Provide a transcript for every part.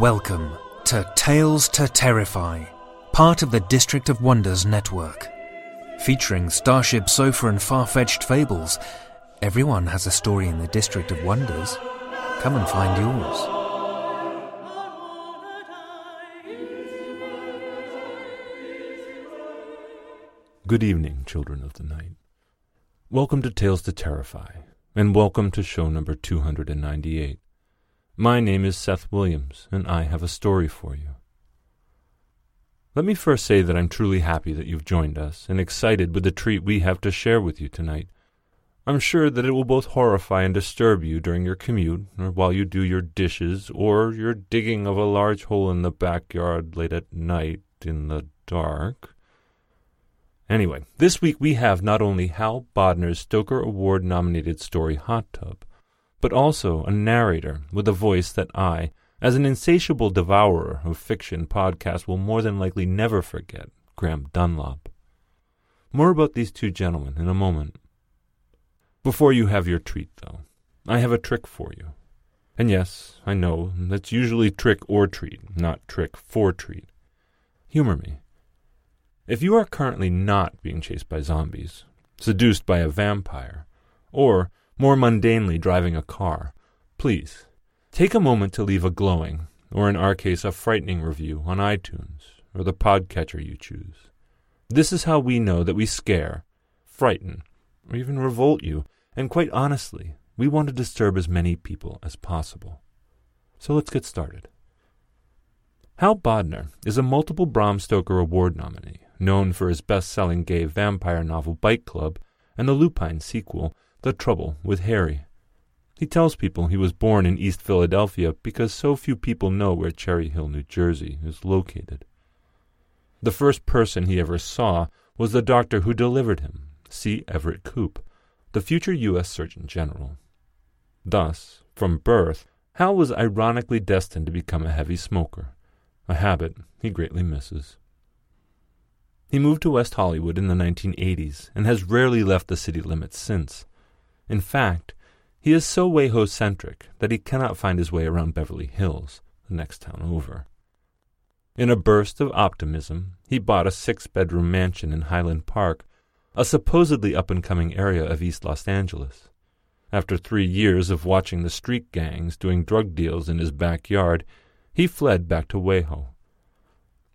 Welcome to Tales to Terrify, part of the District of Wonders network. Featuring Starship Sofa and far fetched fables, everyone has a story in the District of Wonders. Come and find yours. Good evening, children of the night. Welcome to Tales to Terrify, and welcome to show number 298. My name is Seth Williams, and I have a story for you. Let me first say that I'm truly happy that you've joined us and excited with the treat we have to share with you tonight. I'm sure that it will both horrify and disturb you during your commute, or while you do your dishes, or your digging of a large hole in the backyard late at night in the dark. Anyway, this week we have not only Hal Bodner's Stoker Award nominated story Hot Tub, but also a narrator with a voice that I, as an insatiable devourer of fiction podcasts, will more than likely never forget Graeme Dunlop. More about these two gentlemen in a moment. Before you have your treat, though, I have a trick for you. And yes, I know that's usually trick or treat, not trick for treat. Humor me. If you are currently not being chased by zombies, seduced by a vampire, or, more mundanely, driving a car, please take a moment to leave a glowing, or in our case, a frightening review on iTunes or the podcatcher you choose. This is how we know that we scare, frighten, or even revolt you, and quite honestly, we want to disturb as many people as possible. So let's get started. Hal Bodner is a multiple Bram Stoker Award nominee known for his best selling gay vampire novel Bite Club and the Lupine sequel, The Trouble with Harry. He tells people he was born in East Philadelphia because so few people know where Cherry Hill, New Jersey is located. The first person he ever saw was the doctor who delivered him, C. Everett Koop, the future U.S. Surgeon General. Thus, from birth, Hal was ironically destined to become a heavy smoker, a habit he greatly misses. He moved to West Hollywood in the 1980s and has rarely left the city limits since. In fact, he is so WeHo centric that he cannot find his way around Beverly Hills, the next town over. In a burst of optimism, he bought a six bedroom mansion in Highland Park, a supposedly up and coming area of East Los Angeles. After three years of watching the street gangs doing drug deals in his backyard, he fled back to WeHo.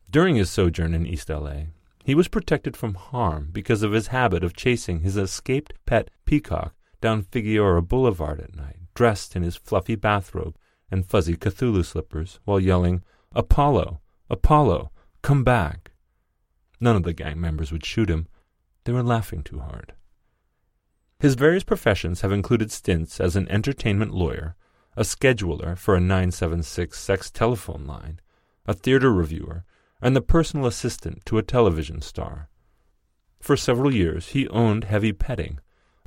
During his sojourn in East LA, he was protected from harm because of his habit of chasing his escaped pet peacock down Figueroa Boulevard at night, dressed in his fluffy bathrobe and fuzzy Cthulhu slippers, while yelling, Apollo, Apollo, come back. None of the gang members would shoot him. They were laughing too hard. His various professions have included stints as an entertainment lawyer, a scheduler for a 976 sex telephone line, a theater reviewer, and the personal assistant to a television star. For several years he owned Heavy Petting,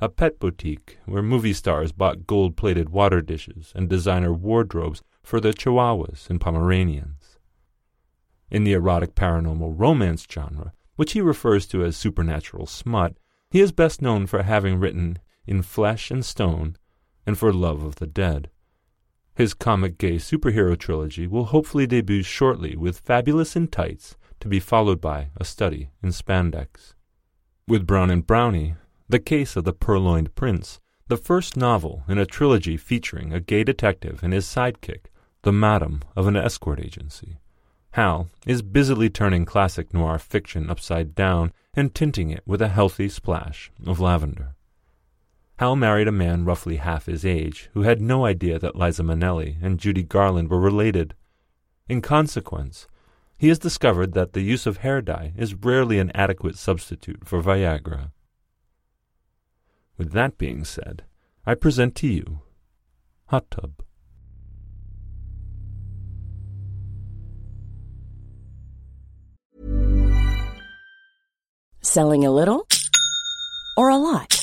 a pet boutique where movie stars bought gold plated water dishes and designer wardrobes for their chihuahuas and Pomeranians. In the erotic paranormal romance genre, which he refers to as supernatural smut, he is best known for having written In Flesh and Stone and For Love of the Dead. His comic gay superhero trilogy will hopefully debut shortly with Fabulous in Tights, to be followed by A Study in Spandex. With Brown and Brownie, The Case of the Purloined Prince, the first novel in a trilogy featuring a gay detective and his sidekick, the madam of an escort agency. Hal is busily turning classic noir fiction upside down and tinting it with a healthy splash of lavender. Hal married a man roughly half his age who had no idea that Liza Minnelli and Judy Garland were related. In consequence, he has discovered that the use of hair dye is rarely an adequate substitute for Viagra. With that being said, I present to you Hot Tub. Selling a little or a lot?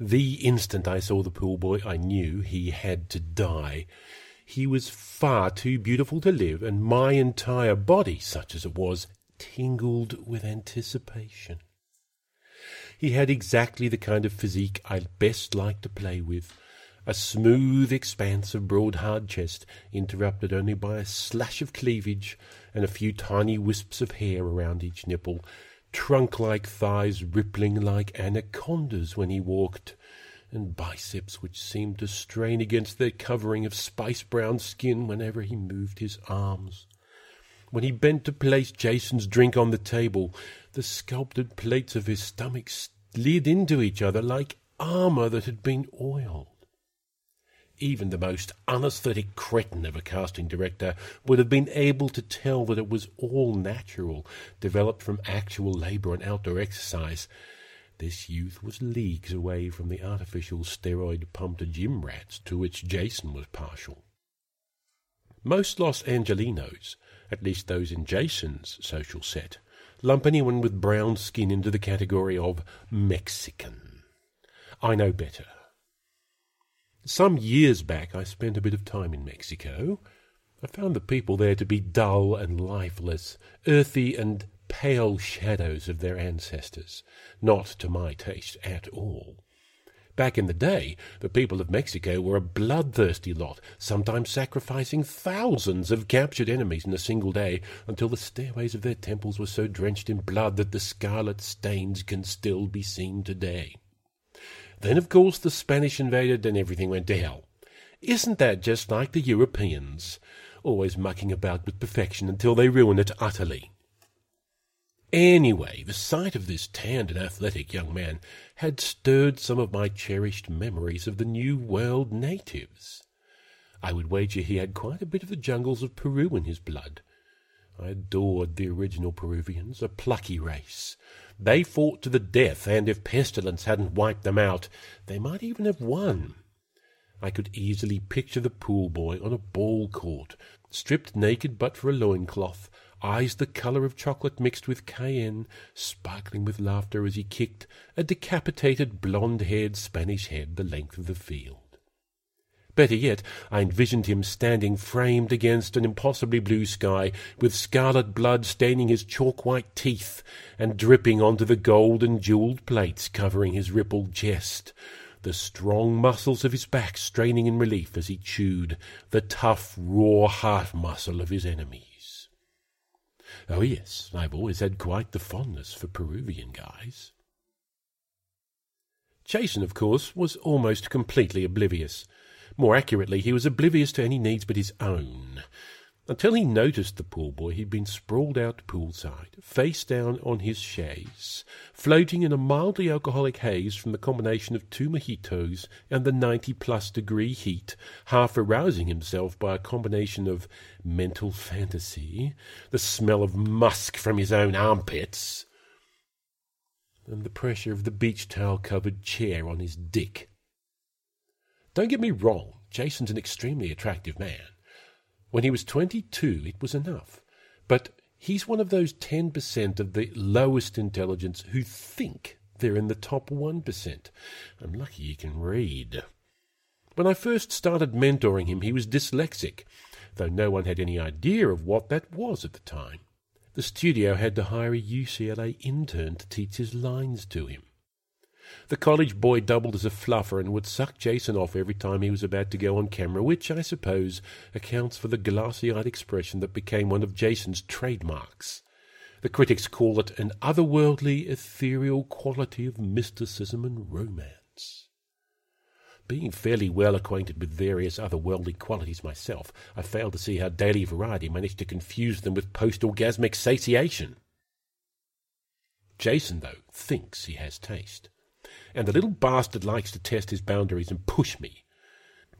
The instant I saw the pool boy, I knew he had to die. He was far too beautiful to live, and my entire body, such as it was, tingled with anticipation. He had exactly the kind of physique I best like to play with. A smooth expanse of broad hard chest, interrupted only by a slash of cleavage and a few tiny wisps of hair around each nipple, trunk-like thighs rippling like anacondas when he walked, and biceps which seemed to strain against their covering of spice-brown skin whenever he moved his arms. When he bent to place Jason's drink on the table, the sculpted plates of his stomach slid into each other like armour that had been oiled. Even the most unaesthetic cretin of a casting director would have been able to tell that it was all natural, developed from actual labour and outdoor exercise. This youth was leagues away from the artificial steroid pumped gym rats to which Jason was partial. Most Los Angelinos, at least those in Jason's social set, lump anyone with brown skin into the category of Mexican. I know better. Some years back I spent a bit of time in Mexico. I found the people there to be dull and lifeless, earthy and pale shadows of their ancestors, not to my taste at all. Back in the day, the people of Mexico were a bloodthirsty lot, sometimes sacrificing thousands of captured enemies in a single day until the stairways of their temples were so drenched in blood that the scarlet stains can still be seen today. Then, of course, the Spanish invaded and everything went to hell. Isn't that just like the Europeans? Always mucking about with perfection until they ruin it utterly. Anyway, the sight of this tanned and athletic young man had stirred some of my cherished memories of the New World natives. I would wager he had quite a bit of the jungles of Peru in his blood. I adored the original Peruvians, a plucky race. They fought to the death, and if pestilence hadn't wiped them out, they might even have won. I could easily picture the pool boy on a ball court, stripped naked but for a loincloth, eyes the colour of chocolate mixed with cayenne, sparkling with laughter as he kicked a decapitated blonde-haired Spanish head the length of the field. Better yet, I envisioned him standing framed against an impossibly blue sky, with scarlet blood staining his chalk-white teeth and dripping onto the gold and jewelled plates covering his rippled chest, the strong muscles of his back straining in relief as he chewed the tough, raw heart muscle of his enemies. Oh, yes, I've always had quite the fondness for Peruvian guys. Jason, of course, was almost completely oblivious. More accurately, he was oblivious to any needs but his own. Until he noticed the pool boy, he'd been sprawled out poolside, face down on his chaise, floating in a mildly alcoholic haze from the combination of two mojitos and the ninety-plus degree heat, half arousing himself by a combination of mental fantasy, the smell of musk from his own armpits, and the pressure of the beach towel-covered chair on his dick. Don't get me wrong, Jason's an extremely attractive man. When he was 22, it was enough. But he's one of those 10% of the lowest intelligence who think they're in the top 1%. I'm lucky he can read. When I first started mentoring him, he was dyslexic, though no one had any idea of what that was at the time. The studio had to hire a UCLA intern to teach his lines to him. The college boy doubled as a fluffer and would suck Jason off every time he was about to go on camera, which, I suppose, accounts for the glassy-eyed expression that became one of Jason's trademarks. The critics call it an otherworldly, ethereal quality of mysticism and romance. Being fairly well acquainted with various otherworldly qualities myself, I fail to see how Daily Variety managed to confuse them with post-orgasmic satiation. Jason, though, thinks he has taste and the little bastard likes to test his boundaries and push me.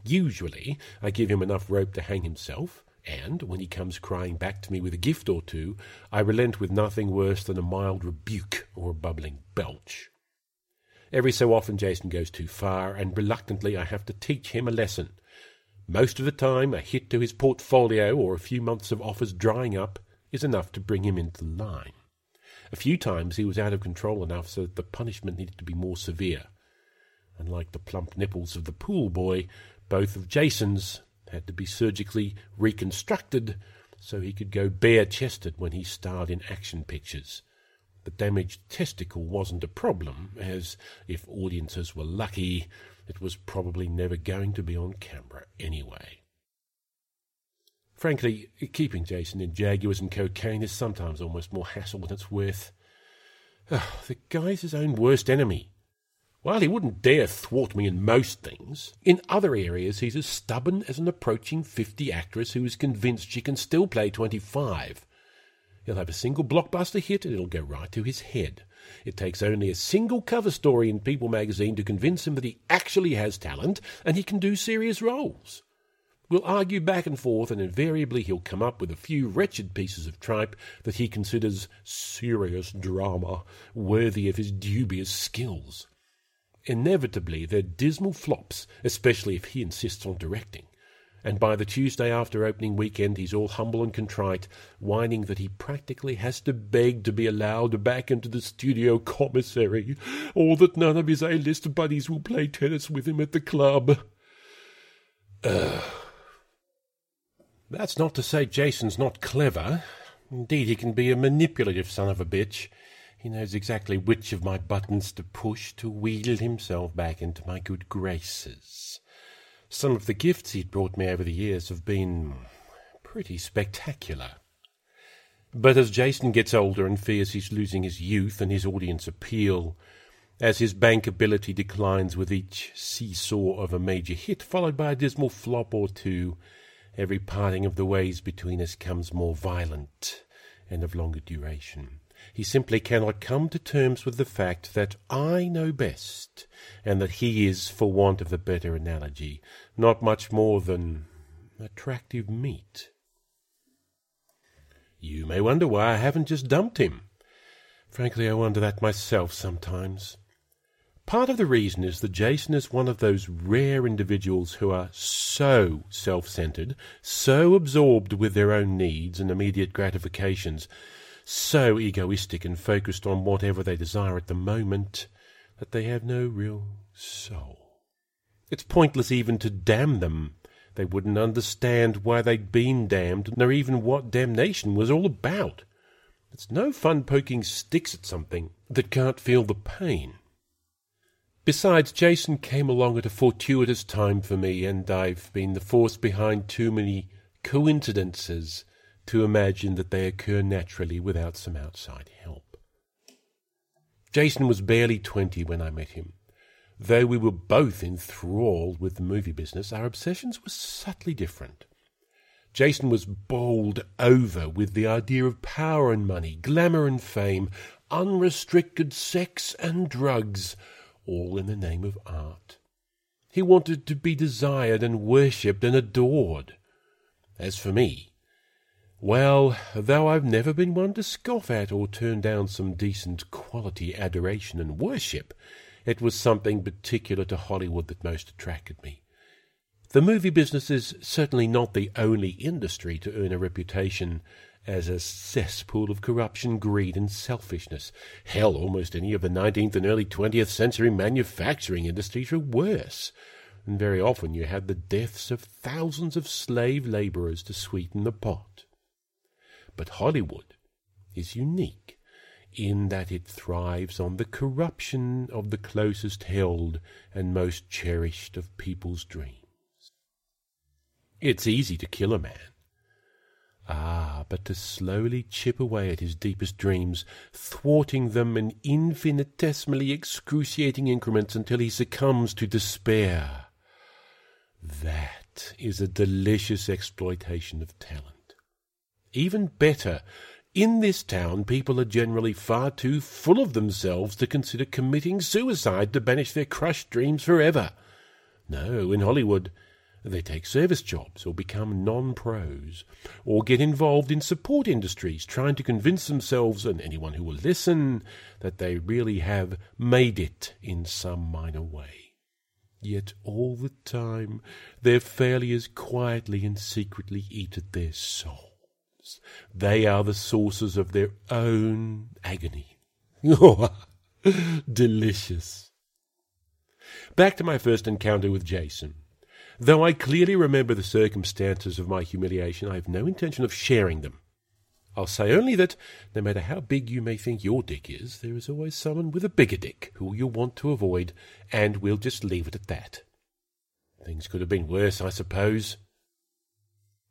Usually, I give him enough rope to hang himself, and when he comes crying back to me with a gift or two, I relent with nothing worse than a mild rebuke or a bubbling belch. Every so often Jason goes too far, and reluctantly I have to teach him a lesson. Most of the time, a hit to his portfolio or a few months of offers drying up is enough to bring him into line. A few times he was out of control enough so that the punishment needed to be more severe. Unlike the plump nipples of the pool boy, both of Jason's had to be surgically reconstructed so he could go bare chested when he starred in action pictures. The damaged testicle wasn't a problem, as, if audiences were lucky, it was probably never going to be on camera anyway. Frankly, keeping Jason in Jaguars and cocaine is sometimes almost more hassle than it's worth. Oh, the guy's his own worst enemy. While he wouldn't dare thwart me in most things, in other areas he's as stubborn as an approaching fifty actress who is convinced she can still play twenty-five. He'll have a single blockbuster hit and it'll go right to his head. It takes only a single cover story in People magazine to convince him that he actually has talent and he can do serious roles. We'll argue back and forth, and invariably he'll come up with a few wretched pieces of tripe that he considers serious drama, worthy of his dubious skills. Inevitably, they're dismal flops, especially if he insists on directing. And by the Tuesday after opening weekend, he's all humble and contrite, whining that he practically has to beg to be allowed back into the studio commissary, or that none of his A-list buddies will play tennis with him at the club. Ugh. That's not to say Jason's not clever. Indeed, he can be a manipulative son of a bitch. He knows exactly which of my buttons to push to wheedle himself back into my good graces. Some of the gifts he'd brought me over the years have been pretty spectacular. But as Jason gets older and fears he's losing his youth and his audience appeal, as his bankability declines with each seesaw of a major hit, followed by a dismal flop or two, every parting of the ways between us comes more violent and of longer duration. He simply cannot come to terms with the fact that I know best, and that he is, for want of a better analogy, not much more than attractive meat. You may wonder why I haven't just dumped him. Frankly, I wonder that myself sometimes. Part of the reason is that Jason is one of those rare individuals who are so self centered, so absorbed with their own needs and immediate gratifications, so egoistic and focused on whatever they desire at the moment, that they have no real soul. It's pointless even to damn them. They wouldn't understand why they'd been damned, nor even what damnation was all about. It's no fun poking sticks at something that can't feel the pain. Besides, Jason came along at a fortuitous time for me, and I've been the force behind too many coincidences to imagine that they occur naturally without some outside help. Jason was barely twenty when I met him. Though we were both enthralled with the movie business, our obsessions were subtly different. Jason was bowled over with the idea of power and money, glamour and fame, unrestricted sex and drugs, all in the name of art. He wanted to be desired and worshipped and adored. As for me, well, though I've never been one to scoff at or turn down some decent quality adoration and worship, it was something particular to Hollywood that most attracted me. The movie business is certainly not the only industry to earn a reputation as a cesspool of corruption, greed, and selfishness. Hell, almost any of the 19th and early 20th century manufacturing industries are worse. And very often you had the deaths of thousands of slave laborers to sweeten the pot. But Hollywood is unique in that it thrives on the corruption of the closest held and most cherished of people's dreams. It's easy to kill a man. But to slowly chip away at his deepest dreams, thwarting them in infinitesimally excruciating increments until he succumbs to despair. That is a delicious exploitation of talent. Even better, in this town, people are generally far too full of themselves to consider committing suicide to banish their crushed dreams forever. No, in Hollywood, they take service jobs or become non pros or get involved in support industries trying to convince themselves and anyone who will listen that they really have made it in some minor way. Yet all the time their failures quietly and secretly eat at their souls. They are the sources of their own agony. Delicious. Back to my first encounter with Jason. Though I clearly remember the circumstances of my humiliation, I have no intention of sharing them. I'll say only that, no matter how big you may think your dick is, there is always someone with a bigger dick who you'll want to avoid, and we'll just leave it at that. Things could have been worse, I suppose.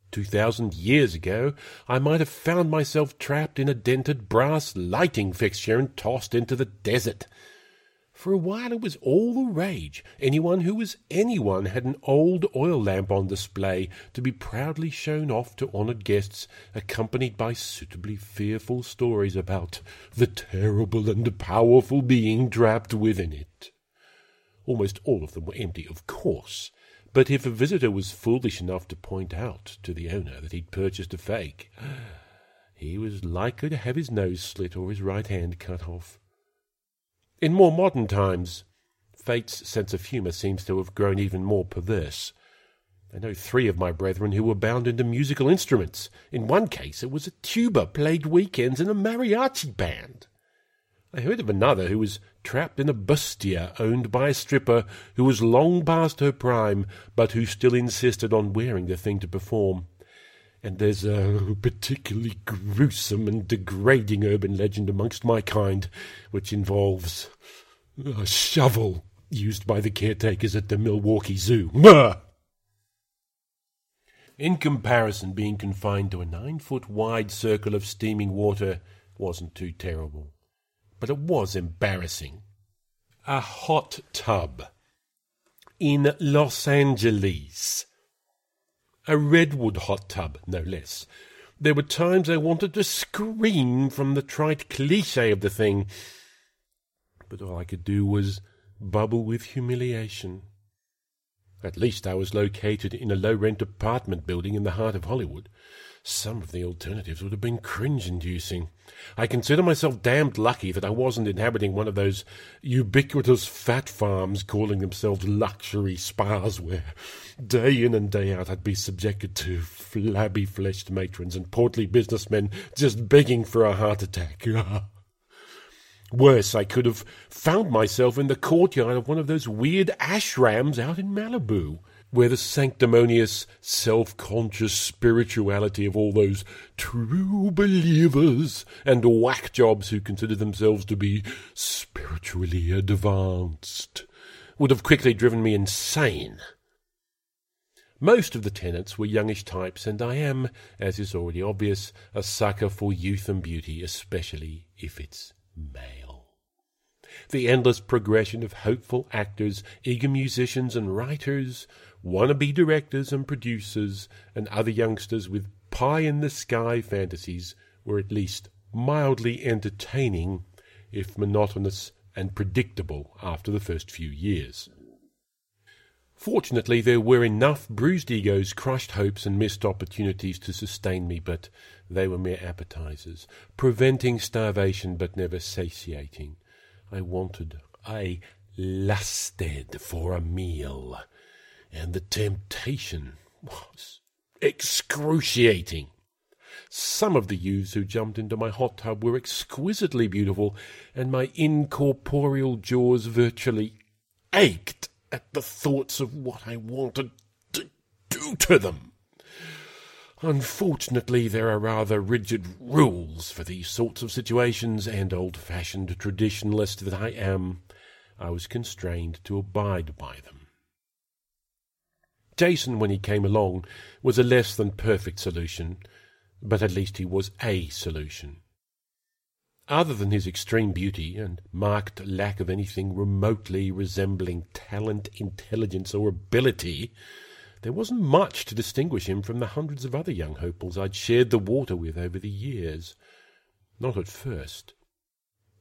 Two thousand years ago, I might have found myself trapped in a dented brass lighting fixture and tossed into the desert. For a while it was all the rage. Anyone who was anyone had an old oil lamp on display to be proudly shown off to honoured guests, accompanied by suitably fearful stories about the terrible and powerful being trapped within it. Almost all of them were empty, of course, but if a visitor was foolish enough to point out to the owner that he'd purchased a fake, he was likely to have his nose slit or his right hand cut off. In more modern times, fate's sense of humour seems to have grown even more perverse. I know three of my brethren who were bound into musical instruments. In one case, it was a tuba played weekends in a mariachi band. I heard of another who was trapped in a bustier owned by a stripper who was long past her prime, but who still insisted on wearing the thing to perform. And there's a particularly gruesome and degrading urban legend amongst my kind, which involves a shovel used by the caretakers at the Milwaukee Zoo. In comparison, being confined to a nine foot wide circle of steaming water wasn't too terrible. But it was embarrassing. A hot tub in Los Angeles. A redwood hot tub, no less. There were times I wanted to scream from the trite cliche of the thing, but all I could do was bubble with humiliation. At least I was located in a low rent apartment building in the heart of Hollywood. Some of the alternatives would have been cringe inducing. I consider myself damned lucky that I wasn't inhabiting one of those ubiquitous fat farms calling themselves luxury spas where day in and day out I'd be subjected to flabby fleshed matrons and portly businessmen just begging for a heart attack. Worse, I could have found myself in the courtyard of one of those weird ashrams out in Malibu where the sanctimonious, self conscious spirituality of all those true believers and whack jobs who consider themselves to be spiritually advanced would have quickly driven me insane. Most of the tenants were youngish types, and I am, as is already obvious, a sucker for youth and beauty, especially if it's male. The endless progression of hopeful actors, eager musicians and writers, wannabe directors and producers, and other youngsters with pie in the sky fantasies were at least mildly entertaining, if monotonous and predictable after the first few years. Fortunately, there were enough bruised egos, crushed hopes, and missed opportunities to sustain me, but they were mere appetizers, preventing starvation but never satiating. I wanted, I lusted for a meal and the temptation was excruciating. Some of the youths who jumped into my hot tub were exquisitely beautiful, and my incorporeal jaws virtually ached at the thoughts of what I wanted to do to them. Unfortunately, there are rather rigid rules for these sorts of situations, and old fashioned traditionalist that I am, I was constrained to abide by them. Jason, when he came along, was a less than perfect solution, but at least he was a solution. Other than his extreme beauty and marked lack of anything remotely resembling talent, intelligence, or ability, there wasn't much to distinguish him from the hundreds of other young hopefuls I'd shared the water with over the years. Not at first.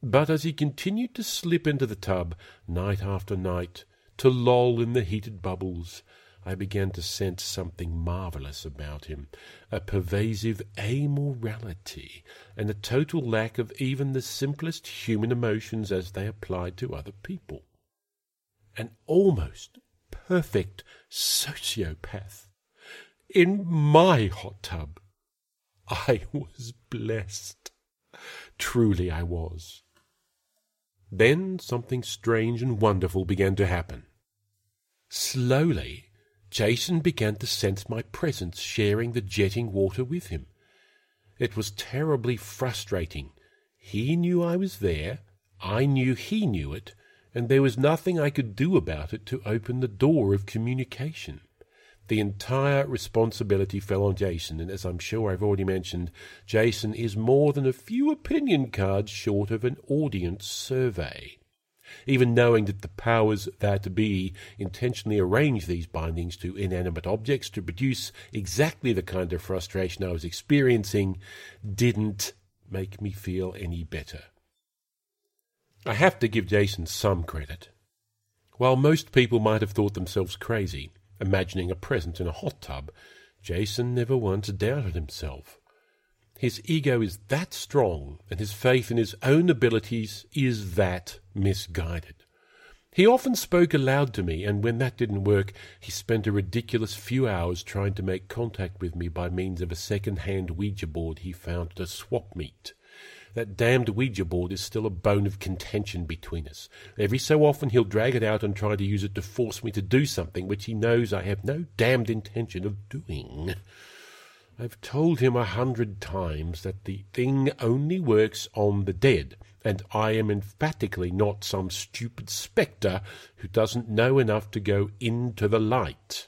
But as he continued to slip into the tub, night after night, to loll in the heated bubbles, I began to sense something marvellous about him a pervasive amorality, and a total lack of even the simplest human emotions as they applied to other people. An almost perfect sociopath. In my hot tub. I was blessed. Truly I was. Then something strange and wonderful began to happen. Slowly, Jason began to sense my presence sharing the jetting water with him. It was terribly frustrating. He knew I was there, I knew he knew it, and there was nothing I could do about it to open the door of communication. The entire responsibility fell on Jason, and as I'm sure I've already mentioned, Jason is more than a few opinion cards short of an audience survey even knowing that the powers that be intentionally arranged these bindings to inanimate objects to produce exactly the kind of frustration I was experiencing, didn't make me feel any better. I have to give Jason some credit. While most people might have thought themselves crazy, imagining a present in a hot tub, Jason never once doubted himself. His ego is that strong, and his faith in his own abilities is that misguided. He often spoke aloud to me, and when that didn't work, he spent a ridiculous few hours trying to make contact with me by means of a second-hand Ouija board he found at a swap meet. That damned Ouija board is still a bone of contention between us. Every so often he'll drag it out and try to use it to force me to do something which he knows I have no damned intention of doing. I've told him a hundred times that the thing only works on the dead, and I am emphatically not some stupid spectre who doesn't know enough to go into the light.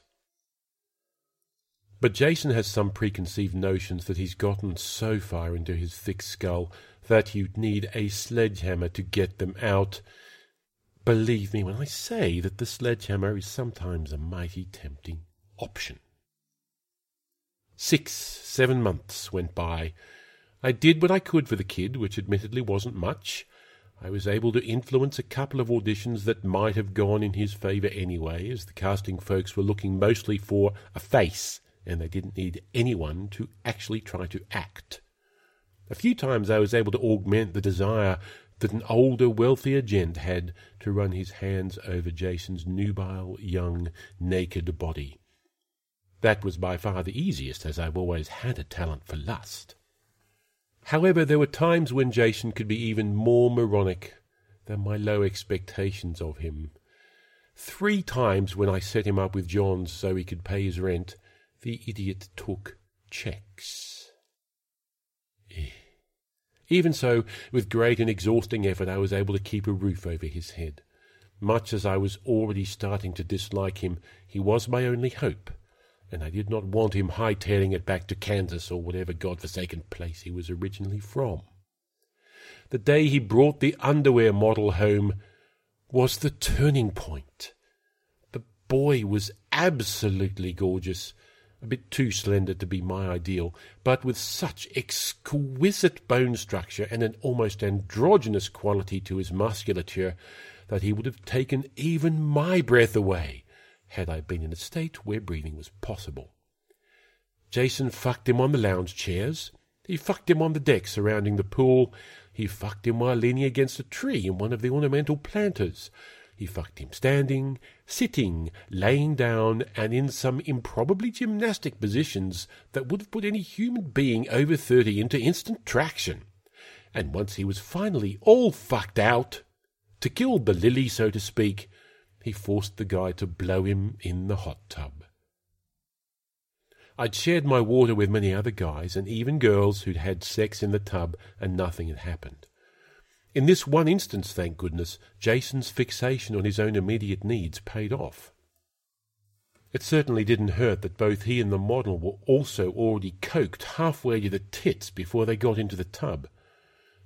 But Jason has some preconceived notions that he's gotten so far into his thick skull that you'd need a sledgehammer to get them out. Believe me when I say that the sledgehammer is sometimes a mighty tempting option. Six, seven months went by. I did what I could for the kid, which admittedly wasn't much. I was able to influence a couple of auditions that might have gone in his favour anyway, as the casting folks were looking mostly for a face, and they didn't need anyone to actually try to act. A few times I was able to augment the desire that an older, wealthier gent had to run his hands over Jason's nubile, young, naked body. That was by far the easiest, as I've always had a talent for lust. However, there were times when Jason could be even more moronic than my low expectations of him. Three times when I set him up with Johns so he could pay his rent, the idiot took cheques. Eh. Even so, with great and exhausting effort, I was able to keep a roof over his head. Much as I was already starting to dislike him, he was my only hope and I did not want him hightailing it back to Kansas or whatever god-forsaken place he was originally from. The day he brought the underwear model home was the turning point. The boy was absolutely gorgeous, a bit too slender to be my ideal, but with such exquisite bone structure and an almost androgynous quality to his musculature that he would have taken even my breath away had I been in a state where breathing was possible. Jason fucked him on the lounge chairs. He fucked him on the deck surrounding the pool. He fucked him while leaning against a tree in one of the ornamental planters. He fucked him standing, sitting, laying down, and in some improbably gymnastic positions that would have put any human being over thirty into instant traction. And once he was finally all fucked out, to kill the lily, so to speak, he forced the guy to blow him in the hot tub. I'd shared my water with many other guys and even girls who'd had sex in the tub and nothing had happened. In this one instance, thank goodness, Jason's fixation on his own immediate needs paid off. It certainly didn't hurt that both he and the model were also already coked halfway to the tits before they got into the tub.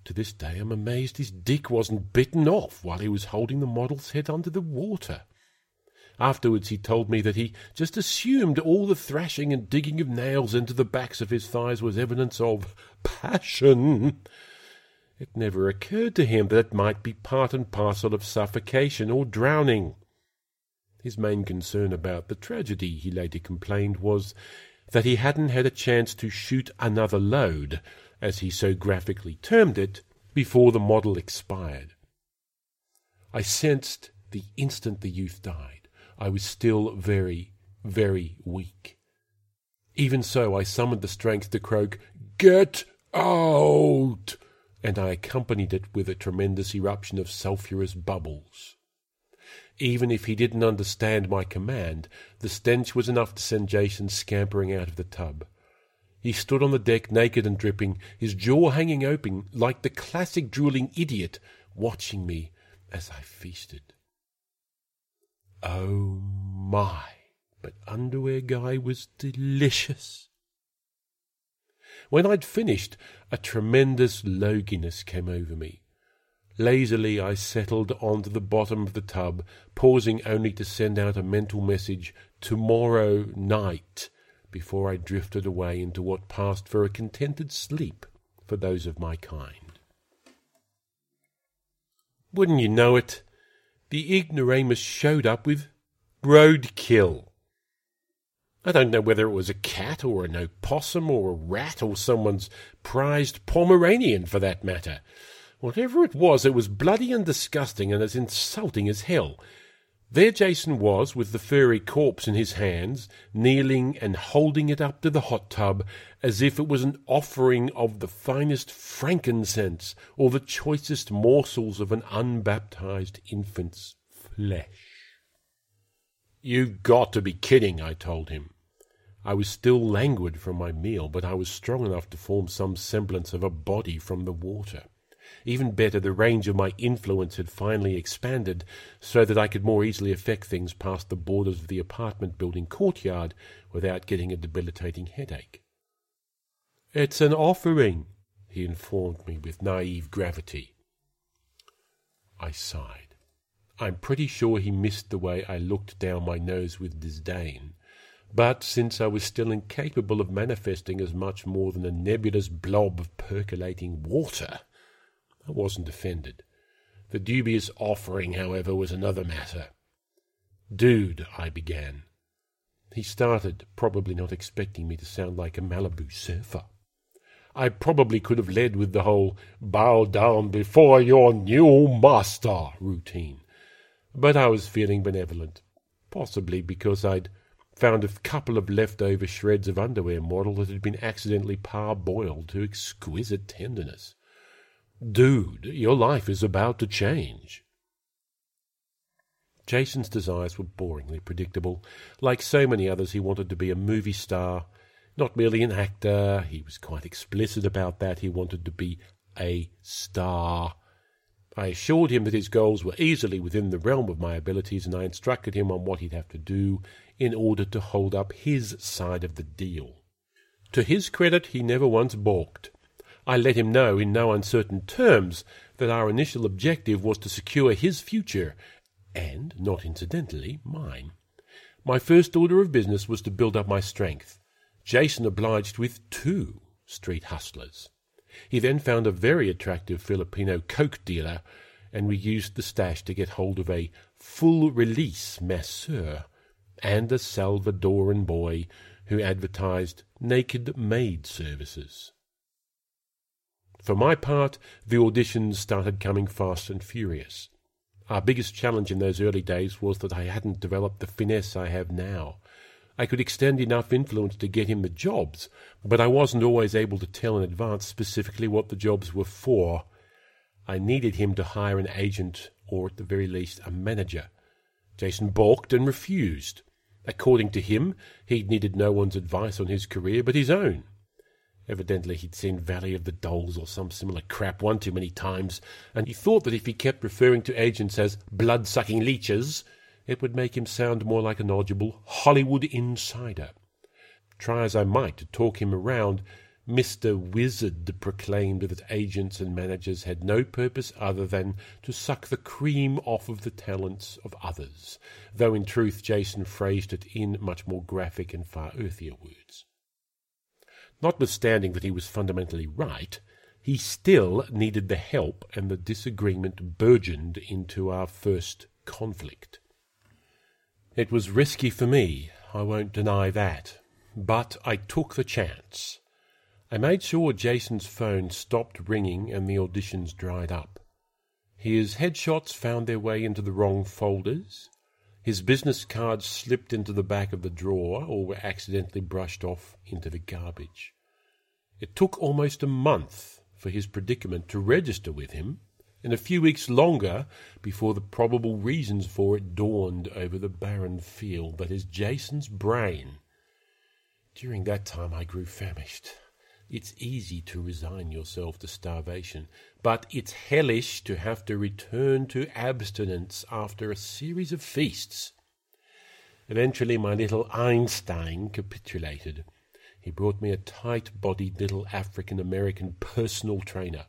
To this day, I'm amazed his dick wasn't bitten off while he was holding the model's head under the water. Afterwards, he told me that he just assumed all the thrashing and digging of nails into the backs of his thighs was evidence of passion. It never occurred to him that it might be part and parcel of suffocation or drowning. His main concern about the tragedy, he later complained, was that he hadn't had a chance to shoot another load as he so graphically termed it, before the model expired. I sensed the instant the youth died, I was still very, very weak. Even so, I summoned the strength to croak, Get out! And I accompanied it with a tremendous eruption of sulphurous bubbles. Even if he didn't understand my command, the stench was enough to send Jason scampering out of the tub. He stood on the deck naked and dripping, his jaw hanging open like the classic drooling idiot, watching me as I feasted. Oh my, but Underwear Guy was delicious. When I'd finished, a tremendous loginess came over me. Lazily I settled onto the bottom of the tub, pausing only to send out a mental message, tomorrow night, before I drifted away into what passed for a contented sleep for those of my kind. Wouldn't you know it, the ignoramus showed up with roadkill. I don't know whether it was a cat or an opossum or a rat or someone's prized Pomeranian for that matter. Whatever it was, it was bloody and disgusting and as insulting as hell, there Jason was, with the furry corpse in his hands, kneeling and holding it up to the hot tub as if it was an offering of the finest frankincense or the choicest morsels of an unbaptized infant's flesh. You've got to be kidding, I told him. I was still languid from my meal, but I was strong enough to form some semblance of a body from the water. Even better, the range of my influence had finally expanded so that I could more easily affect things past the borders of the apartment building courtyard without getting a debilitating headache. It's an offering, he informed me with naive gravity. I sighed. I'm pretty sure he missed the way I looked down my nose with disdain. But since I was still incapable of manifesting as much more than a nebulous blob of percolating water, I wasn't offended. The dubious offering, however, was another matter. Dude, I began. He started, probably not expecting me to sound like a Malibu surfer. I probably could have led with the whole bow down before your new master routine. But I was feeling benevolent, possibly because I'd found a couple of leftover shreds of underwear model that had been accidentally parboiled to exquisite tenderness. Dude, your life is about to change. Jason's desires were boringly predictable. Like so many others, he wanted to be a movie star, not merely an actor. He was quite explicit about that. He wanted to be a star. I assured him that his goals were easily within the realm of my abilities, and I instructed him on what he'd have to do in order to hold up his side of the deal. To his credit, he never once balked. I let him know in no uncertain terms that our initial objective was to secure his future, and, not incidentally, mine. My first order of business was to build up my strength. Jason obliged with two street hustlers. He then found a very attractive Filipino coke dealer, and we used the stash to get hold of a full release masseur and a Salvadoran boy who advertised naked maid services. For my part, the auditions started coming fast and furious. Our biggest challenge in those early days was that I hadn't developed the finesse I have now. I could extend enough influence to get him the jobs, but I wasn't always able to tell in advance specifically what the jobs were for. I needed him to hire an agent, or at the very least a manager. Jason balked and refused. According to him, he needed no one's advice on his career but his own. Evidently he'd seen Valley of the Dolls or some similar crap one too many times, and he thought that if he kept referring to agents as blood-sucking leeches, it would make him sound more like a knowledgeable Hollywood insider. Try as I might to talk him around, Mr. Wizard proclaimed that agents and managers had no purpose other than to suck the cream off of the talents of others, though in truth Jason phrased it in much more graphic and far earthier words. Notwithstanding that he was fundamentally right, he still needed the help, and the disagreement burgeoned into our first conflict. It was risky for me, I won't deny that, but I took the chance. I made sure Jason's phone stopped ringing and the auditions dried up. His headshots found their way into the wrong folders. His business cards slipped into the back of the drawer or were accidentally brushed off into the garbage. It took almost a month for his predicament to register with him, and a few weeks longer before the probable reasons for it dawned over the barren field that is Jason's brain. During that time I grew famished. It's easy to resign yourself to starvation, but it's hellish to have to return to abstinence after a series of feasts. Eventually, my little Einstein capitulated. He brought me a tight bodied little African American personal trainer.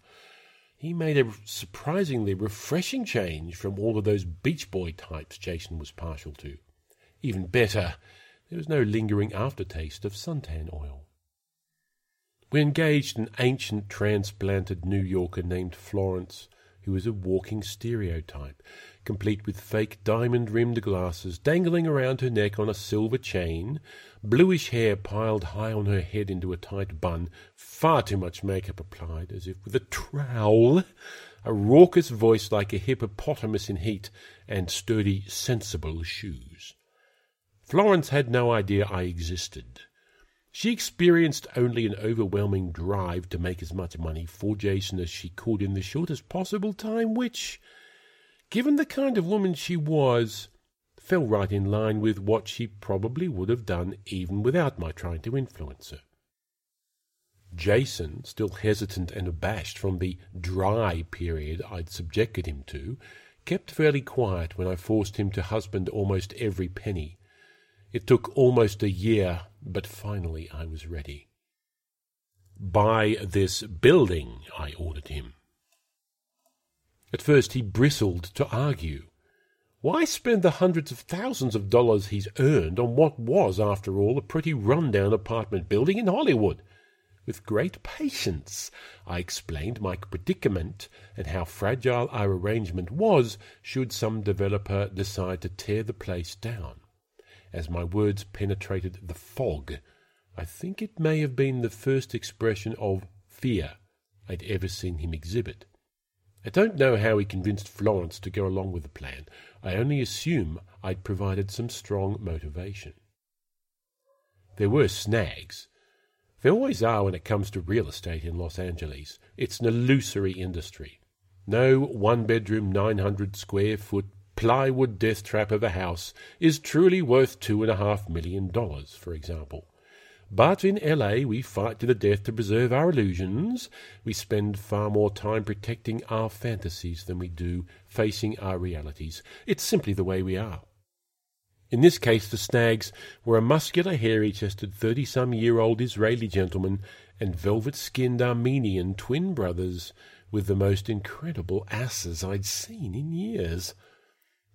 He made a surprisingly refreshing change from all of those Beach Boy types Jason was partial to. Even better, there was no lingering aftertaste of suntan oil. We engaged an ancient transplanted New Yorker named Florence, who was a walking stereotype, complete with fake diamond rimmed glasses dangling around her neck on a silver chain, bluish hair piled high on her head into a tight bun, far too much makeup applied, as if with a trowel, a raucous voice like a hippopotamus in heat, and sturdy, sensible shoes. Florence had no idea I existed. She experienced only an overwhelming drive to make as much money for Jason as she could in the shortest possible time, which, given the kind of woman she was, fell right in line with what she probably would have done even without my trying to influence her. Jason, still hesitant and abashed from the dry period I'd subjected him to, kept fairly quiet when I forced him to husband almost every penny. It took almost a year, but finally I was ready. Buy this building, I ordered him. At first he bristled to argue. Why spend the hundreds of thousands of dollars he's earned on what was, after all, a pretty run-down apartment building in Hollywood? With great patience, I explained my predicament and how fragile our arrangement was should some developer decide to tear the place down. As my words penetrated the fog, I think it may have been the first expression of fear I'd ever seen him exhibit. I don't know how he convinced Florence to go along with the plan. I only assume I'd provided some strong motivation. There were snags. There always are when it comes to real estate in Los Angeles. It's an illusory industry. No one bedroom, 900 square foot plywood death trap of a house is truly worth two and a half million dollars, for example. But in LA, we fight to the death to preserve our illusions. We spend far more time protecting our fantasies than we do facing our realities. It's simply the way we are. In this case, the snags were a muscular, hairy chested, thirty some year old Israeli gentleman and velvet skinned Armenian twin brothers with the most incredible asses I'd seen in years.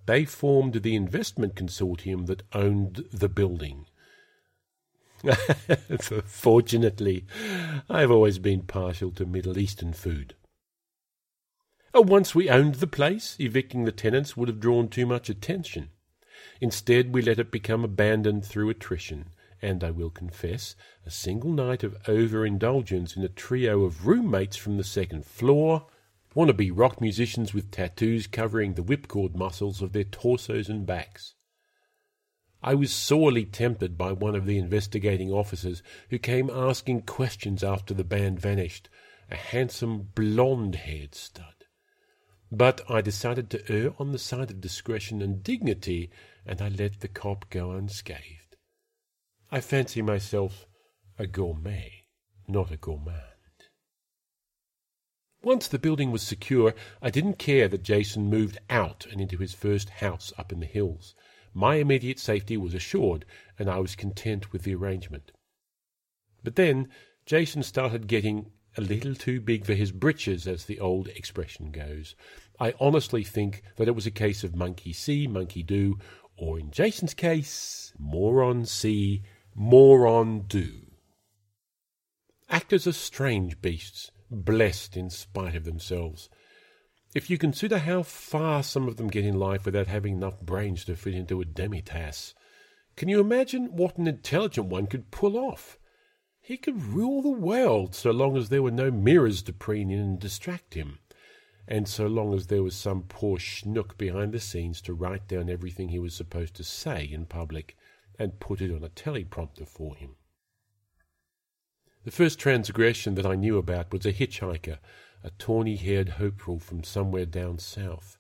They formed the investment consortium that owned the building. Fortunately, I've always been partial to Middle Eastern food. Oh, once we owned the place, evicting the tenants would have drawn too much attention. Instead, we let it become abandoned through attrition, and I will confess, a single night of overindulgence in a trio of roommates from the second floor, wannabe rock musicians with tattoos covering the whipcord muscles of their torsos and backs. I was sorely tempted by one of the investigating officers who came asking questions after the band vanished, a handsome blonde haired stud. But I decided to err on the side of discretion and dignity and I let the cop go unscathed. I fancy myself a gourmet, not a gourmand. Once the building was secure, I didn't care that Jason moved out and into his first house up in the hills. My immediate safety was assured, and I was content with the arrangement. But then Jason started getting a little too big for his britches, as the old expression goes. I honestly think that it was a case of monkey see, monkey do, or in Jason's case, moron see, moron do. Actors are strange beasts, blessed in spite of themselves. If you consider how far some of them get in life without having enough brains to fit into a demitasse, can you imagine what an intelligent one could pull off? He could rule the world so long as there were no mirrors to preen in and distract him and so long as there was some poor schnook behind the scenes to write down everything he was supposed to say in public and put it on a teleprompter for him. The first transgression that I knew about was a hitchhiker, a tawny haired hopeful from somewhere down south.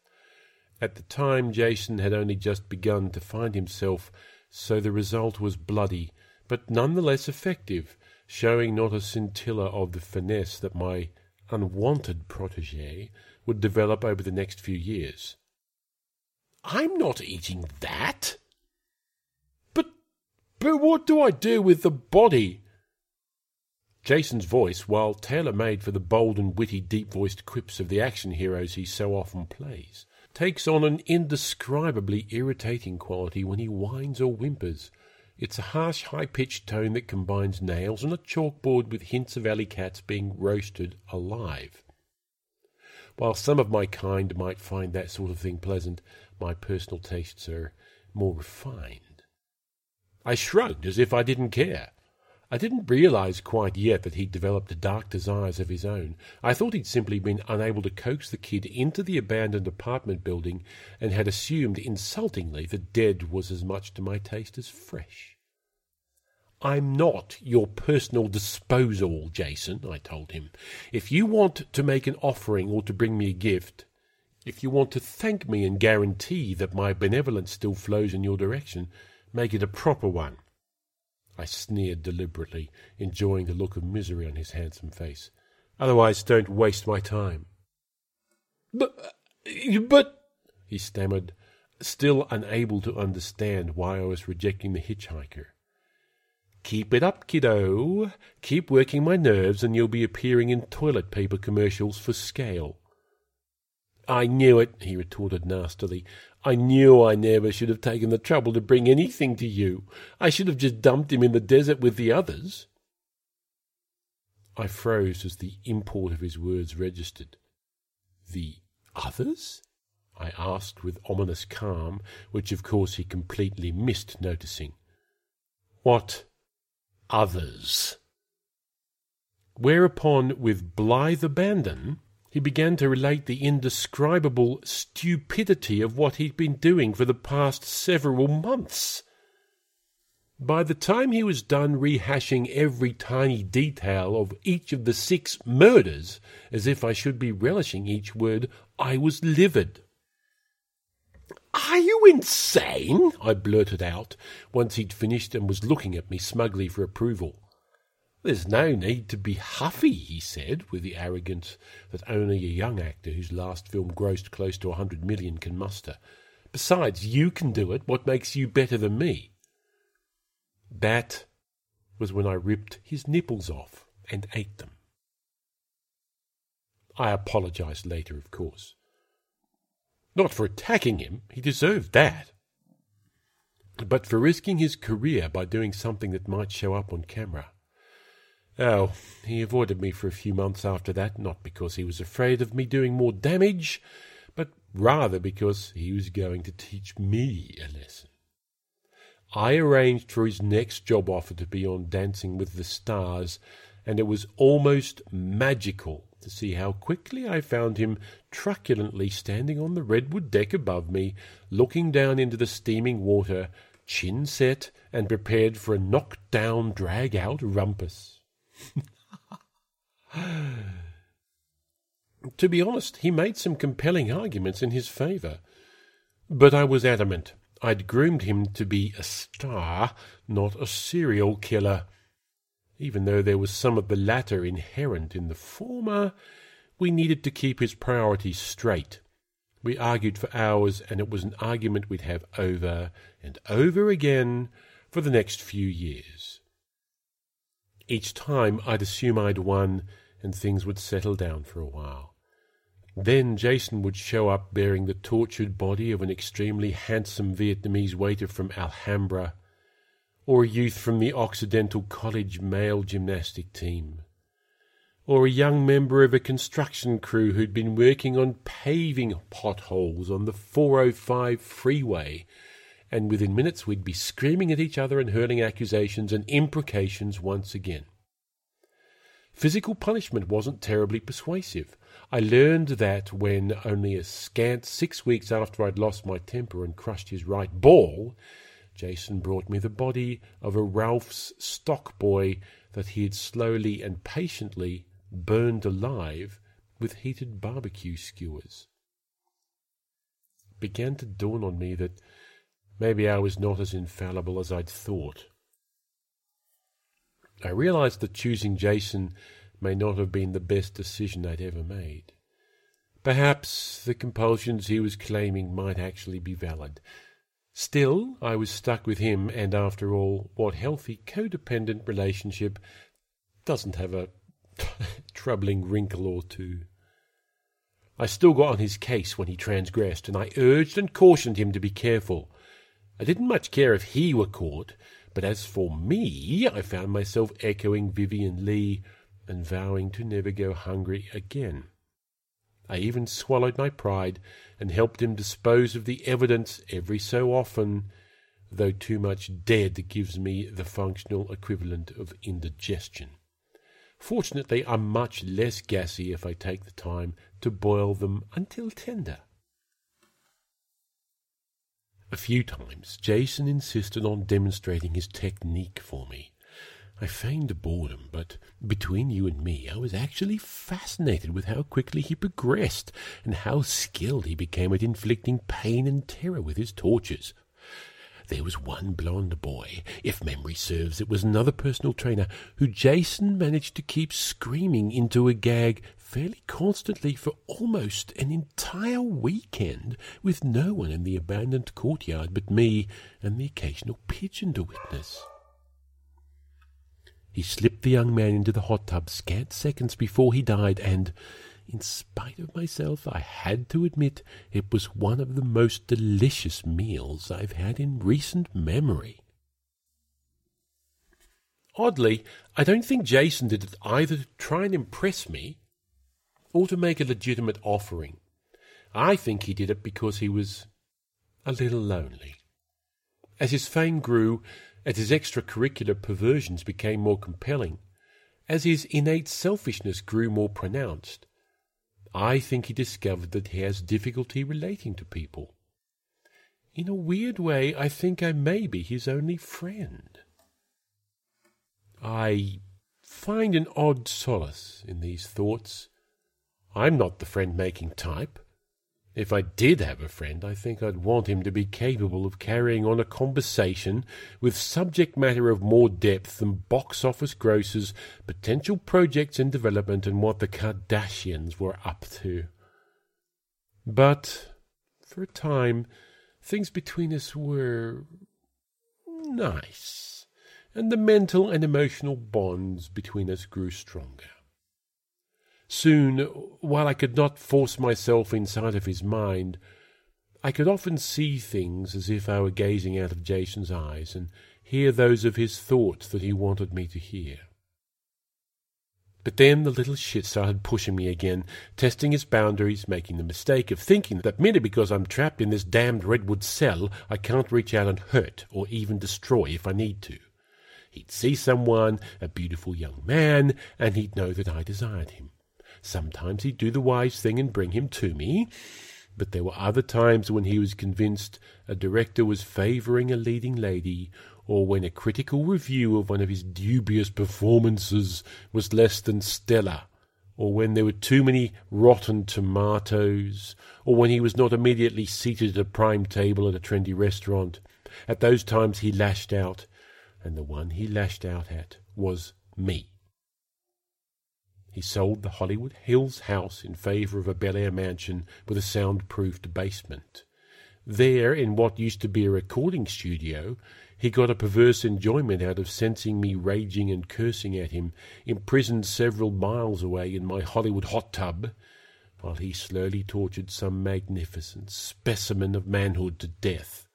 At the time, Jason had only just begun to find himself, so the result was bloody, but none the less effective, showing not a scintilla of the finesse that my unwanted protege would develop over the next few years. I'm not eating that. But, but what do I do with the body? Jason's voice, while tailor made for the bold and witty, deep voiced quips of the action heroes he so often plays, takes on an indescribably irritating quality when he whines or whimpers. It's a harsh, high pitched tone that combines nails on a chalkboard with hints of alley cats being roasted alive. While some of my kind might find that sort of thing pleasant, my personal tastes are more refined. I shrugged as if I didn't care. I didn't realize quite yet that he'd developed dark desires of his own. I thought he'd simply been unable to coax the kid into the abandoned apartment building and had assumed insultingly that dead was as much to my taste as fresh. I'm not your personal disposal, Jason, I told him. If you want to make an offering or to bring me a gift, If you want to thank me and guarantee that my benevolence still flows in your direction, make it a proper one. I sneered deliberately, enjoying the look of misery on his handsome face. Otherwise, don't waste my time. But, uh, but, he stammered, still unable to understand why I was rejecting the hitchhiker. Keep it up, kiddo. Keep working my nerves, and you'll be appearing in toilet paper commercials for scale. I knew it, he retorted nastily. I knew I never should have taken the trouble to bring anything to you. I should have just dumped him in the desert with the others. I froze as the import of his words registered. The others? I asked with ominous calm, which of course he completely missed noticing. What others? Whereupon, with blithe abandon, he began to relate the indescribable stupidity of what he'd been doing for the past several months. By the time he was done rehashing every tiny detail of each of the six murders, as if I should be relishing each word, I was livid. Are you insane? I blurted out, once he'd finished and was looking at me smugly for approval. There's no need to be huffy, he said, with the arrogance that only a young actor whose last film grossed close to a hundred million can muster. Besides, you can do it. What makes you better than me? That was when I ripped his nipples off and ate them. I apologized later, of course. Not for attacking him, he deserved that. But for risking his career by doing something that might show up on camera. Oh, he avoided me for a few months after that, not because he was afraid of me doing more damage, but rather because he was going to teach me a lesson. I arranged for his next job offer to be on Dancing with the Stars, and it was almost magical to see how quickly I found him truculently standing on the redwood deck above me, looking down into the steaming water, chin set and prepared for a knock-down, drag-out rumpus. To be honest, he made some compelling arguments in his favour, but I was adamant. I'd groomed him to be a star, not a serial killer. Even though there was some of the latter inherent in the former, we needed to keep his priorities straight. We argued for hours, and it was an argument we'd have over and over again for the next few years. Each time I'd assume I'd won, and things would settle down for a while. Then Jason would show up bearing the tortured body of an extremely handsome Vietnamese waiter from Alhambra, or a youth from the Occidental College male gymnastic team, or a young member of a construction crew who'd been working on paving potholes on the 405 freeway, and within minutes we'd be screaming at each other and hurling accusations and imprecations once again. Physical punishment wasn't terribly persuasive. I learned that when, only a scant six weeks after I'd lost my temper and crushed his right ball, Jason brought me the body of a Ralph's stock boy that he had slowly and patiently burned alive with heated barbecue skewers. It began to dawn on me that maybe I was not as infallible as I'd thought. I realized that choosing Jason may not have been the best decision I'd ever made. Perhaps the compulsions he was claiming might actually be valid. Still, I was stuck with him, and after all, what healthy codependent relationship doesn't have a troubling wrinkle or two? I still got on his case when he transgressed, and I urged and cautioned him to be careful. I didn't much care if he were caught, but as for me, I found myself echoing Vivien Leigh and vowing to never go hungry again. I even swallowed my pride and helped him dispose of the evidence every so often, though too much dead gives me the functional equivalent of indigestion. Fortunately, I'm much less gassy if I take the time to boil them until tender. A few times Jason insisted on demonstrating his technique for me. I feigned boredom, but between you and me, I was actually fascinated with how quickly he progressed and how skilled he became at inflicting pain and terror with his tortures. There was one blond boy, if memory serves, it was another personal trainer, who Jason managed to keep screaming into a gag fairly constantly for almost an entire weekend, with no one in the abandoned courtyard but me and the occasional pigeon to witness. He slipped the young man into the hot tub scant seconds before he died, and in spite of myself, I had to admit it was one of the most delicious meals I've had in recent memory. Oddly, I don't think Jason did it either to try and impress me or to make a legitimate offering. I think he did it because he was a little lonely. As his fame grew, as his extracurricular perversions became more compelling, as his innate selfishness grew more pronounced, I think he discovered that he has difficulty relating to people. In a weird way, I think I may be his only friend. I find an odd solace in these thoughts. I'm not the friend making type. If I did have a friend, I think I'd want him to be capable of carrying on a conversation with subject matter of more depth than box office grosses, potential projects in development, and what the Kardashians were up to. But, for a time, things between us were nice, and the mental and emotional bonds between us grew stronger. Soon, while I could not force myself inside of his mind, I could often see things as if I were gazing out of Jason's eyes and hear those of his thoughts that he wanted me to hear. But then the little shit started pushing me again, testing his boundaries, making the mistake of thinking that merely because I'm trapped in this damned redwood cell, I can't reach out and hurt or even destroy if I need to. He'd see someone, a beautiful young man, and he'd know that I desired him. Sometimes he'd do the wise thing and bring him to me, but there were other times when he was convinced a director was favouring a leading lady, or when a critical review of one of his dubious performances was less than stellar, or when there were too many rotten tomatoes, or when he was not immediately seated at a prime table at a trendy restaurant. At those times he lashed out, and the one he lashed out at was me. He sold the Hollywood Hills house in favor of a Bel Air mansion with a soundproofed basement. There, in what used to be a recording studio, he got a perverse enjoyment out of sensing me raging and cursing at him, imprisoned several miles away in my Hollywood hot tub, while he slowly tortured some magnificent specimen of manhood to death.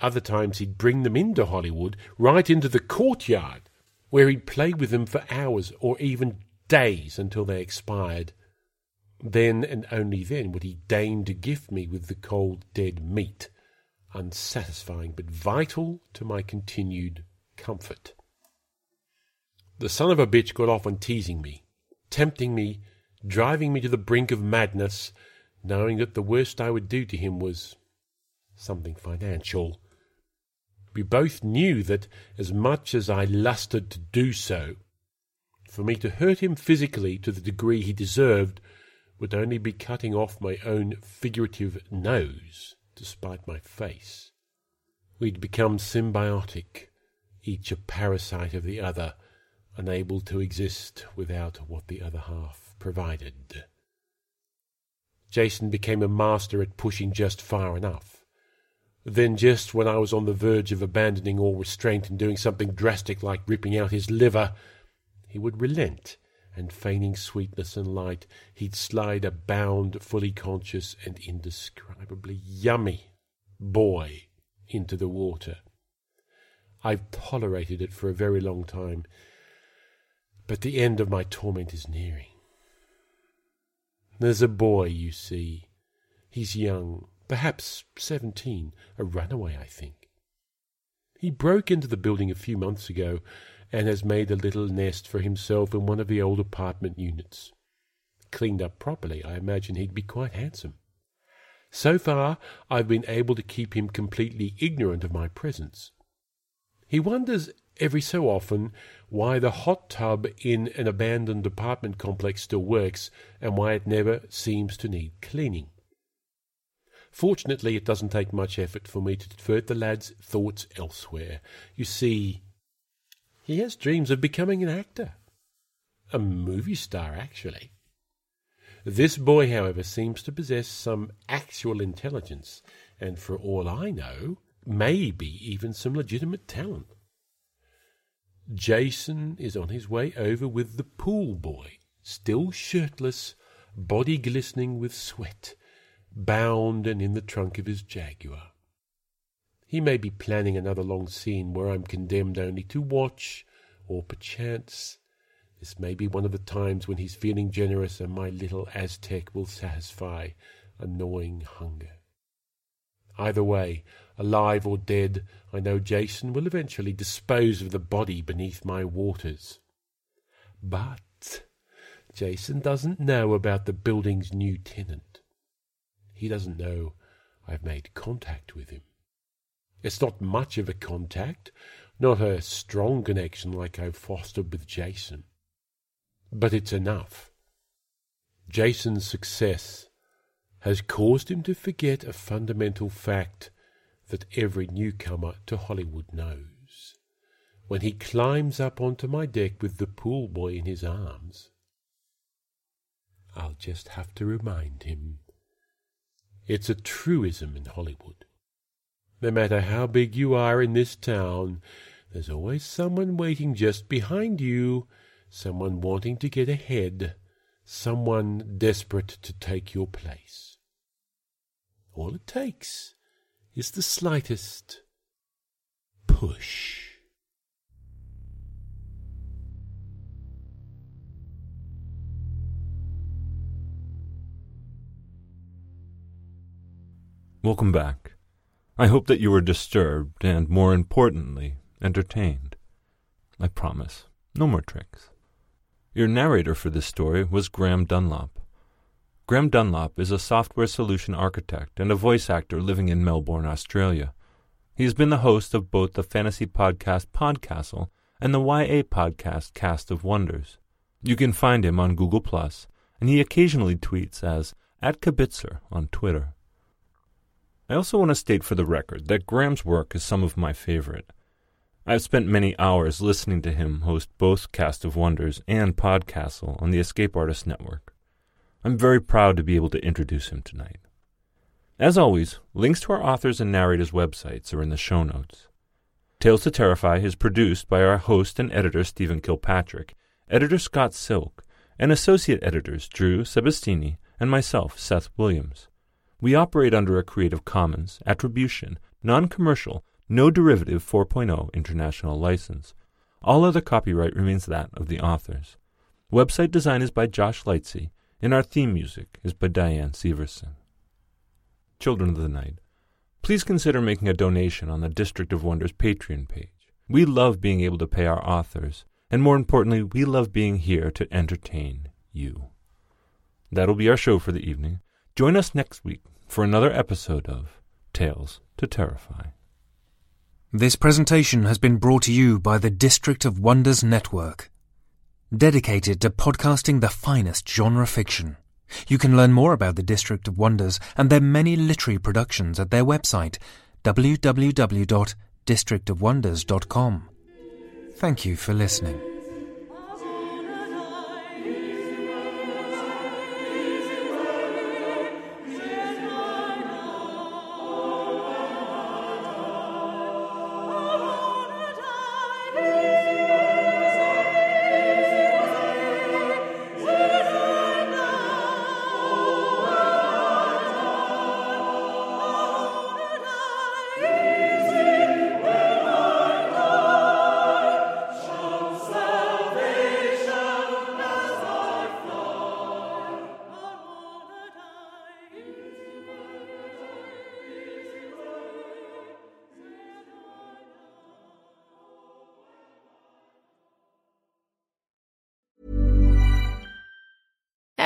Other times he'd bring them into Hollywood, right into the courtyard, where he'd play with them for hours or even days until they expired. Then and only then would he deign to gift me with the cold dead meat, unsatisfying but vital to my continued comfort. The son of a bitch got off on teasing me, tempting me, driving me to the brink of madness, knowing that the worst I would do to him was something financial. We both knew that as much as I lusted to do so, for me to hurt him physically to the degree he deserved would only be cutting off my own figurative nose despite my face. We'd become symbiotic, each a parasite of the other, unable to exist without what the other half provided. Jason became a master at pushing just far enough. Then, just when I was on the verge of abandoning all restraint and doing something drastic like ripping out his liver, he would relent, and feigning sweetness and light, he'd slide a bound, fully conscious and indescribably yummy boy into the water. I've tolerated it for a very long time, but the end of my torment is nearing. There's a boy, you see. He's young, perhaps seventeen, a runaway, I think. He broke into the building a few months ago and has made a little nest for himself in one of the old apartment units. Cleaned up properly, I imagine he'd be quite handsome. So far, I've been able to keep him completely ignorant of my presence. He wonders every so often why the hot tub in an abandoned apartment complex still works and why it never seems to need cleaning. Fortunately, it doesn't take much effort for me to divert the lad's thoughts elsewhere. You see, he has dreams of becoming an actor. A movie star, actually. This boy, however, seems to possess some actual intelligence, and for all I know, maybe even some legitimate talent. Jason is on his way over with the pool boy, still shirtless, body glistening with sweat, bound and in the trunk of his Jaguar. He may be planning another long scene where I'm condemned only to watch, or perchance this may be one of the times when he's feeling generous and my little Aztec will satisfy a gnawing hunger. Either way, alive or dead, I know Jason will eventually dispose of the body beneath my waters. But Jason doesn't know about the building's new tenant. He doesn't know I've made contact with him. It's not much of a contact, not a strong connection like I've fostered with Jason. But it's enough. Jason's success has caused him to forget a fundamental fact that every newcomer to Hollywood knows. When he climbs up onto my deck with the pool boy in his arms, I'll just have to remind him. It's a truism in Hollywood. No matter how big you are in this town, there's always someone waiting just behind you, someone wanting to get ahead, someone desperate to take your place. All it takes is the slightest push. Welcome back. I hope that you were disturbed and, more importantly, entertained. I promise, no more tricks. Your narrator for this story was Graeme Dunlop. Graeme Dunlop is a software solution architect and a voice actor living in Melbourne, Australia. He has been the host of both the fantasy podcast Podcastle and the YA podcast Cast of Wonders. You can find him on Google Plus, and he occasionally tweets as at Kibitzer on Twitter. I also want to state for the record that Graeme's work is some of my favorite. I've spent many hours listening to him host both Cast of Wonders and Podcastle on the Escape Artist Network. I'm very proud to be able to introduce him tonight. As always, links to our authors and narrators' websites are in the show notes. Tales to Terrify is produced by our host and editor Stephen Kilpatrick, editor Scott Silk, and associate editors Drew Sebastini and myself, Seth Williams. We operate under a Creative Commons Attribution, Non Commercial, No Derivative 4.0 international license. All other copyright remains that of the authors. Website design is by Josh Lightsey, and our theme music is by Diane Severson. Children of the Night, please consider making a donation on the District of Wonders Patreon page. We love being able to pay our authors, and more importantly, we love being here to entertain you. That'll be our show for the evening. Join us next week for another episode of Tales to Terrify. This presentation has been brought to you by the District of Wonders Network dedicated to podcasting the finest genre fiction. You can learn more about the District of Wonders and their many literary productions at their website, www.districtofwonders.com. Thank you for listening.